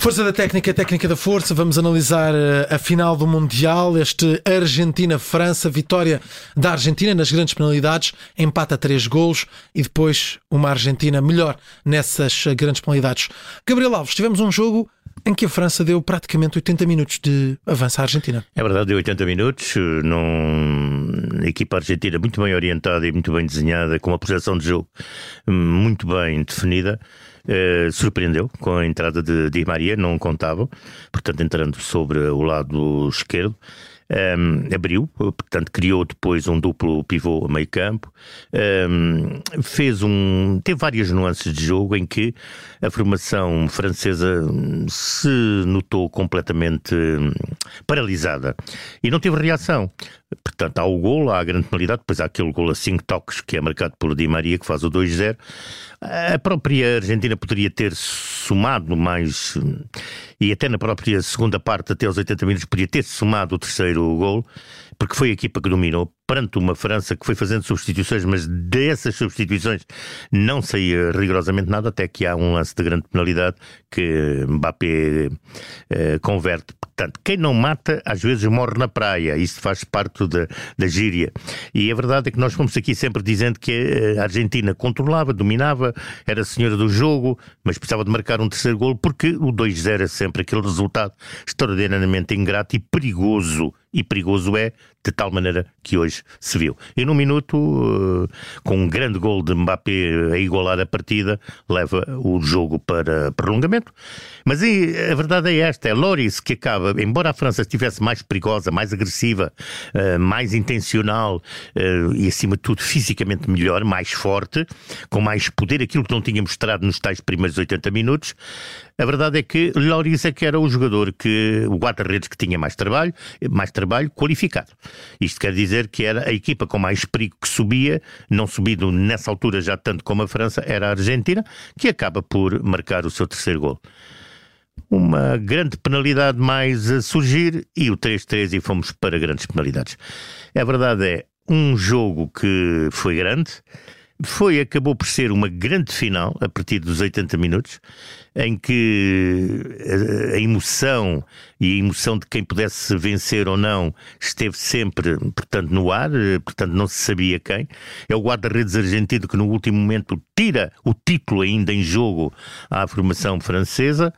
Força da técnica, técnica da força. Vamos analisar eh, a final do Mundial. Este Argentina-França, vitória da Argentina nas grandes penalidades, empata três golos e depois uma Argentina melhor nessas grandes penalidades. Gabriel Alves, tivemos um jogo em que a França deu praticamente 80 minutos de avanço à Argentina. É verdade, deu 80 minutos, numa equipa argentina muito bem orientada e muito bem desenhada, com uma projeção de jogo muito bem definida. Uh, surpreendeu com a entrada de Di Maria, não contavam, portanto, entrando sobre o lado esquerdo um, abriu, portanto criou depois um duplo pivô a meio campo, um, fez um, teve várias nuances de jogo em que a formação francesa se notou completamente hum, paralisada e não teve reação. Portanto, há o gol, há a grande penalidade, depois há aquele gol a 5 toques que é marcado por Di Maria, que faz o 2-0. A própria Argentina poderia ter somado mais, e até na própria segunda parte, até aos 80 minutos, podia ter somado o terceiro gol, porque foi a equipa que dominou perante uma França que foi fazendo substituições, mas dessas substituições não saía rigorosamente nada, até que há um lance de grande penalidade que Mbappé eh, converte Portanto, quem não mata, às vezes morre na praia. Isso faz parte da, da gíria. E a verdade é que nós fomos aqui sempre dizendo que a Argentina controlava, dominava, era senhora do jogo, mas precisava de marcar um terceiro golo, porque o 2-0 é sempre aquele resultado extraordinariamente ingrato e perigoso e perigoso é, de tal maneira que hoje se viu. E num minuto, eh, com um grande gol de Mbappé a igualar a partida, leva o jogo para prolongamento. Mas a verdade é esta: é Loris que acaba, embora a França estivesse mais perigosa, mais agressiva, eh, mais intencional eh, e, acima de tudo, fisicamente melhor, mais forte, com mais poder, aquilo que não tinha mostrado nos tais primeiros 80 minutos, a verdade é que Loris é que era o jogador que, o guarda-redes que tinha mais trabalho, mais trabalho qualificado. Isto quer dizer que era a equipa com mais perigo que subia, não subido nessa altura já tanto como a França, era a Argentina, que acaba por marcar o seu terceiro gol. Uma grande penalidade mais a surgir e o 3-3 e fomos para grandes penalidades. A verdade é, um jogo que foi grande, foi, acabou por ser uma grande final a partir dos 80 minutos, em que a emoção e a emoção de quem pudesse vencer ou não esteve sempre, portanto, no ar, portanto, não se sabia quem. É o guarda-redes argentino que no último momento tira o título ainda em jogo à formação francesa.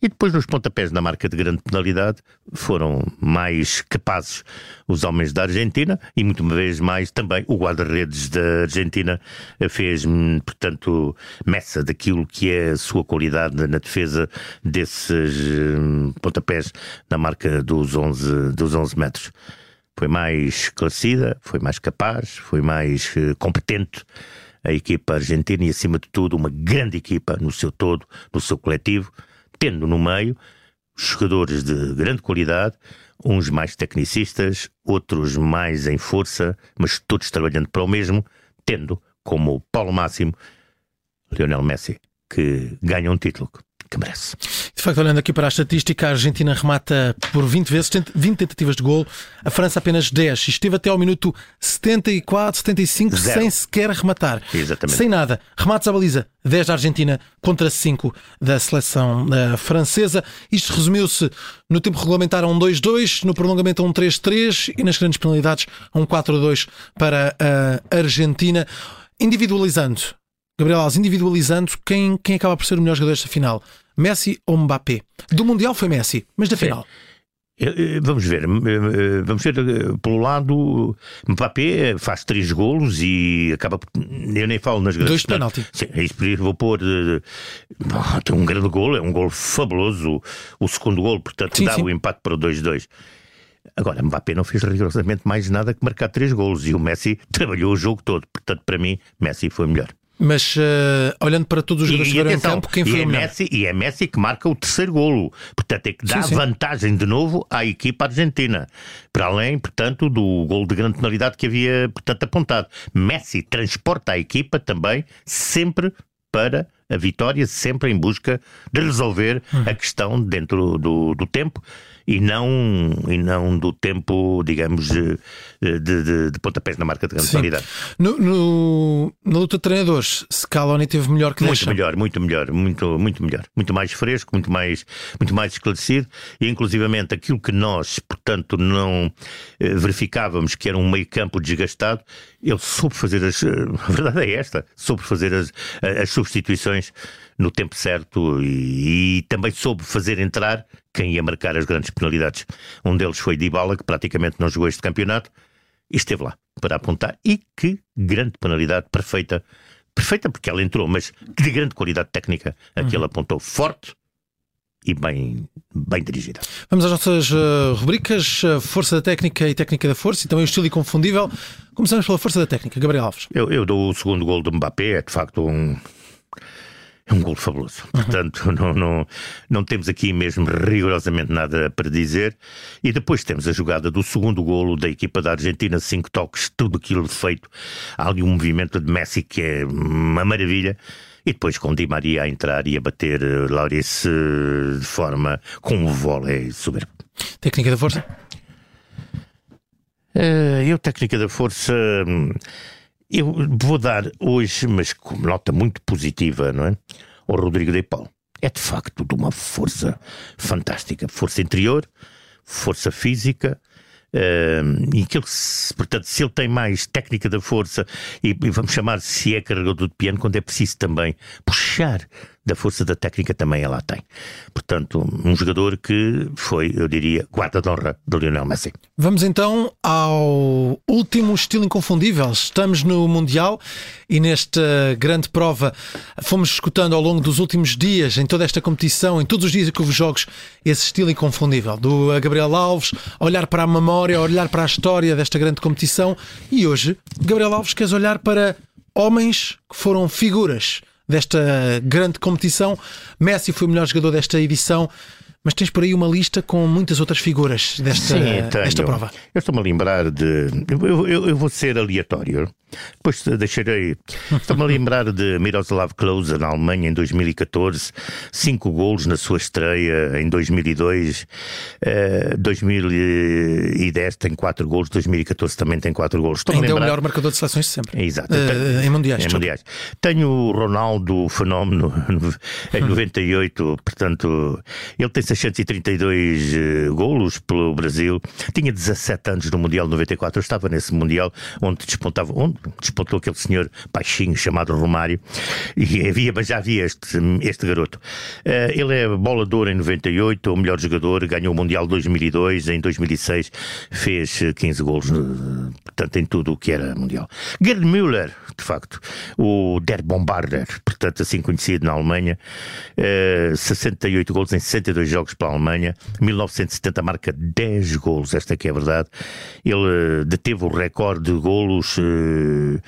E depois, nos pontapés na marca de grande penalidade, foram mais capazes os homens da Argentina e, muito uma vez mais, também o guarda-redes da Argentina fez, portanto, messa daquilo que é a sua qualidade na defesa desses hum, pontapés na marca dos 11, dos 11 metros. Foi mais esclarecida, foi mais capaz, foi mais eh, competente a equipa argentina e, acima de tudo, uma grande equipa no seu todo, no seu coletivo tendo no meio jogadores de grande qualidade, uns mais tecnicistas, outros mais em força, mas todos trabalhando para o mesmo, tendo como Paulo Máximo Lionel Messi, que ganha um título que merece. De facto, olhando aqui para a estatística, a Argentina remata por 20 vezes, 20 tentativas de gol, a França apenas 10. Esteve até ao minuto 74, 75 Zero. sem sequer rematar. Exatamente. Sem nada. Remates à baliza, 10 da Argentina contra 5 da seleção uh, francesa. Isto resumiu-se no tempo regulamentar a um 2-2, no prolongamento a um 3-3 e nas grandes penalidades a um 4-2 para a Argentina. Individualizando, Gabriel Alves, individualizando quem, quem acaba por ser o melhor jogador desta final, Messi ou Mbappé? Do Mundial foi Messi, mas da Sim. final. Eh, eh, vamos ver, eh, vamos ver pelo lado, Mbappé faz três golos e acaba, eu nem falo nas grandes. Dois penalti. Sim, é isso vou pôr, tem um grande gol, é um gol fabuloso, o segundo gol, portanto sim, dá sim. o empate para o 2-2. Agora, Mbappé não fez rigorosamente mais nada que marcar três golos e o Messi trabalhou o jogo todo, portanto para mim Messi foi melhor. Mas uh, olhando para todos os jogadores que estiveram em campo, quem foi e é? Messi, e é Messi que marca o terceiro golo. Portanto, é que dá sim, sim. vantagem de novo à equipa argentina. Para além, portanto, do golo de grande penalidade que havia, portanto, apontado. Messi transporta a equipa também sempre para a vitória, sempre em busca de resolver a questão dentro do, do tempo e não, e não do tempo, digamos, de, de, de pontapés na marca de grande Sim. qualidade. No, no, na luta de treinadores, Scaloni teve melhor que Muito melhor, muito melhor, muito, muito melhor. Muito mais fresco, muito mais, muito mais esclarecido e, inclusivamente, aquilo que nós, portanto, não eh, verificávamos que era um meio campo desgastado, ele soube fazer as. A verdade é esta, soube fazer as, as substituições no tempo certo e, e, também soube fazer entrar quem ia marcar as grandes penalidades. Um deles foi Dybala, que praticamente não jogou este campeonato e esteve lá para apontar. E que grande penalidade, perfeita. Perfeita porque ela entrou, mas de grande qualidade técnica. Aqui uhum. ele apontou forte e bem, bem dirigida. Vamos às nossas uh, rubricas, uh, Força da Técnica e Técnica da Força, e também o estilo inconfundível. Começamos pela Força da Técnica, Gabriel Alves. Eu, eu dou o segundo gol do Mbappé, é de facto um, um gol fabuloso. Uhum. Portanto, não, não, não temos aqui mesmo rigorosamente nada para dizer. E depois temos a jogada do segundo golo da equipa da Argentina, cinco toques, tudo aquilo feito. Há ali um movimento de Messi que é uma maravilha. E depois com Di Maria a entrar e a bater eh, Laurice eh, de forma com um vôlei soberbo. Técnica da força? Uh, eu, técnica da força. Hum, eu vou dar hoje, mas com nota muito positiva, não é? Ao Rodrigo de Paulo. É de facto de uma força fantástica. Força interior, força física, Uh, e que portanto, se ele tem mais técnica da força, e, e, vamos chamar se é carregador de piano, quando é preciso também puxar da força da técnica também ela tem. Portanto, um jogador que foi, eu diria, guarda de honra do Lionel Messi. Vamos então ao último estilo inconfundível. Estamos no Mundial e nesta grande prova fomos escutando ao longo dos últimos dias, em toda esta competição, em todos os dias que houve jogos, esse estilo inconfundível. Do Gabriel Alves, olhar para a memória, olhar para a história desta grande competição. E hoje, Gabriel Alves, queres olhar para homens que foram figuras desta grande competição. Messi foi o melhor jogador desta edição. Mas tens por aí uma lista com muitas outras figuras desta, Sim, desta prova. Eu estou-me a lembrar de. Eu, eu, eu, vou ser aleatório. Depois deixarei. Estou-me a lembrar de Miroslav Klose na Alemanha em 2014, cinco golos na sua estreia em 2002. Uh, 2010 tem quatro golos, 2014 também tem quatro golos. Estou Ainda lembrar... é o melhor marcador de seleções de sempre. Exato. Uh, em mundiais. Em mundiais. Tenho o Ronaldo Fenómeno em 98, portanto, ele tem 632 uh, eh, golos pelo Brasil. Tinha 17 anos no Mundial 94. Eu estava nesse Mundial onde despontava, onde despontou aquele senhor baixinho chamado Romário. E havia, mas já havia este, este garoto. Uh, ele é bolador em 98, o melhor jogador, ganhou o Mundial 2002. Em 2006 fez 15 golos, uh, portanto, em tudo o que era Mundial. Gerd Müller, de facto, o Der Bombarder, portanto, assim conhecido na Alemanha, uh, 68 golos em 62 jogos jogos para a Alemanha. 1970 marca 10 golos, esta que é a verdade. Ele eh, deteve o recorde de golos uh,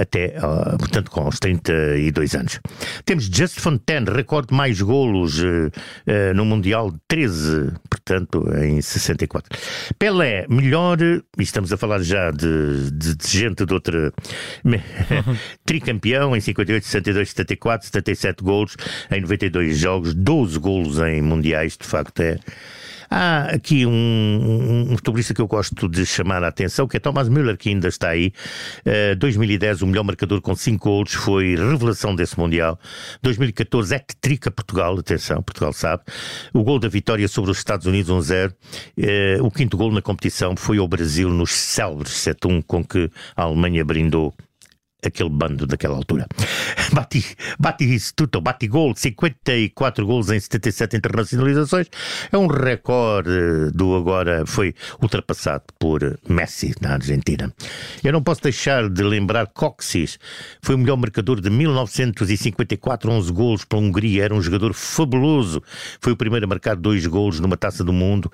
até, uh, portanto, com os 32 anos. Temos Just Fontaine, recorde mais golos no Mundial, 13, portanto, em 64. Pelé, melhor, e estamos a falar já de, de, de gente de outra. tricampeão em 58, 62, 74, 77 golos em 92 jogos, 12 golos em mundiais de facto é. Há aqui um, um, um, futebolista que eu gosto de chamar a atenção, que é Thomas Müller, que ainda está aí. Uh, eh, 2010, o melhor marcador com 5 gols, foi revelação desse Mundial. 2014, é trica Portugal, atenção, Portugal sabe. O gol da vitória sobre os Estados Unidos, 1-0. Uh, eh, o quinto gol na competição foi ao Brasil, nos célebres 7-1, com que a Alemanha brindou aquele bando daquela altura. Bati, bati isso tudo, bati gol, 54 gols em 77 internacionalizações. É um recorde do agora, foi ultrapassado por Messi na Argentina. Eu não posso deixar de lembrar Coxis, foi o melhor marcador de 1954, 11 gols a Hungria, era um jogador fabuloso. Foi o primeiro a marcar dois gols numa taça do mundo.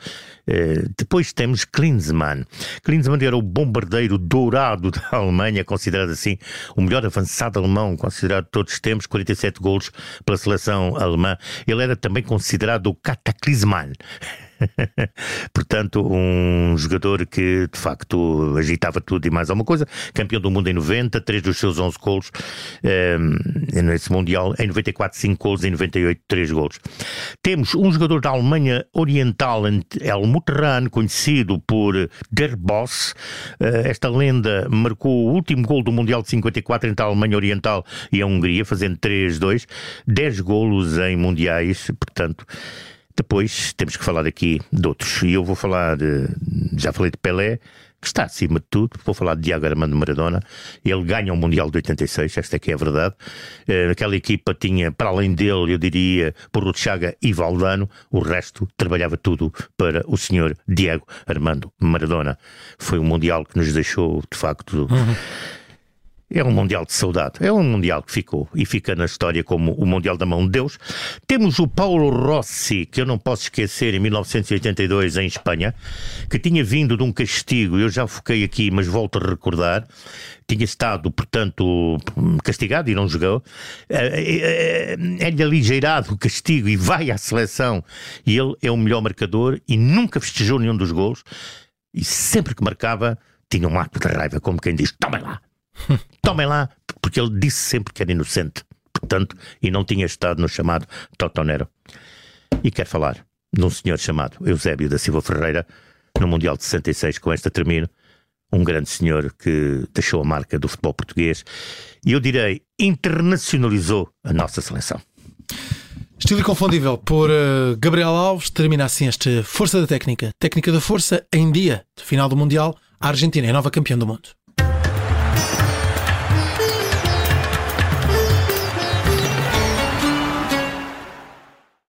Eh, depois temos Klinsmann. Klinsmann era o bombardeiro dourado da Alemanha, considerado assim o melhor avançado alemão, considerado de todos os tempos, 47 golos pela seleção alemã. Ele era também considerado o Cataclisman. Portanto, um jogador que de facto agitava tudo e mais alguma coisa. Campeão do mundo em 90, três dos seus 11 golos um, nesse Mundial. Em 94, 5 golos. Em 98, 3 golos. Temos um jogador da Alemanha Oriental, El Muterran, conhecido por Der Boss. Uh, esta lenda marcou o último gol do Mundial de 54 entre a Alemanha Oriental e a Hungria, fazendo 3-2. 10 golos em Mundiais, portanto. Depois temos que falar aqui de outros. E eu vou falar, já falei de Pelé, que está acima de tudo. Vou falar de Diego Armando Maradona. Ele ganha o Mundial de 86, esta é que é a verdade. Uh, aquela equipa tinha, para além dele, eu diria, por Chaga e Valdano, o resto trabalhava tudo para o senhor Diego Armando Maradona. Foi um Mundial que nos deixou, de facto. Uhum é um Mundial de saudade. É um Mundial que ficou e fica na história como o Mundial da Mão de Deus. Temos o Paulo Rossi, que eu não posso esquecer, em 1982, em Espanha, que tinha vindo de um castigo, eu já foquei aqui, mas volto a recordar. Tinha estado, portanto, castigado e não jogou. É-lhe aligeirado o castigo e vai à seleção. E ele é o melhor marcador e nunca festejou nenhum dos gols. E sempre que marcava, tinha um ato de raiva, como quem diz: toma lá, Tomem lá, porque ele disse sempre que era inocente, portanto, e não tinha estado no chamado Totonero. E quer falar de um senhor chamado Eusébio da Silva Ferreira, no Mundial de 66, com esta termino, um grande senhor que deixou a marca do futebol português e eu direi internacionalizou a nossa seleção. Estilo inconfundível por uh, Gabriel Alves, termina assim esta Força da Técnica, Técnica da Força em dia de final do Mundial. A Argentina é nova campeã do mundo.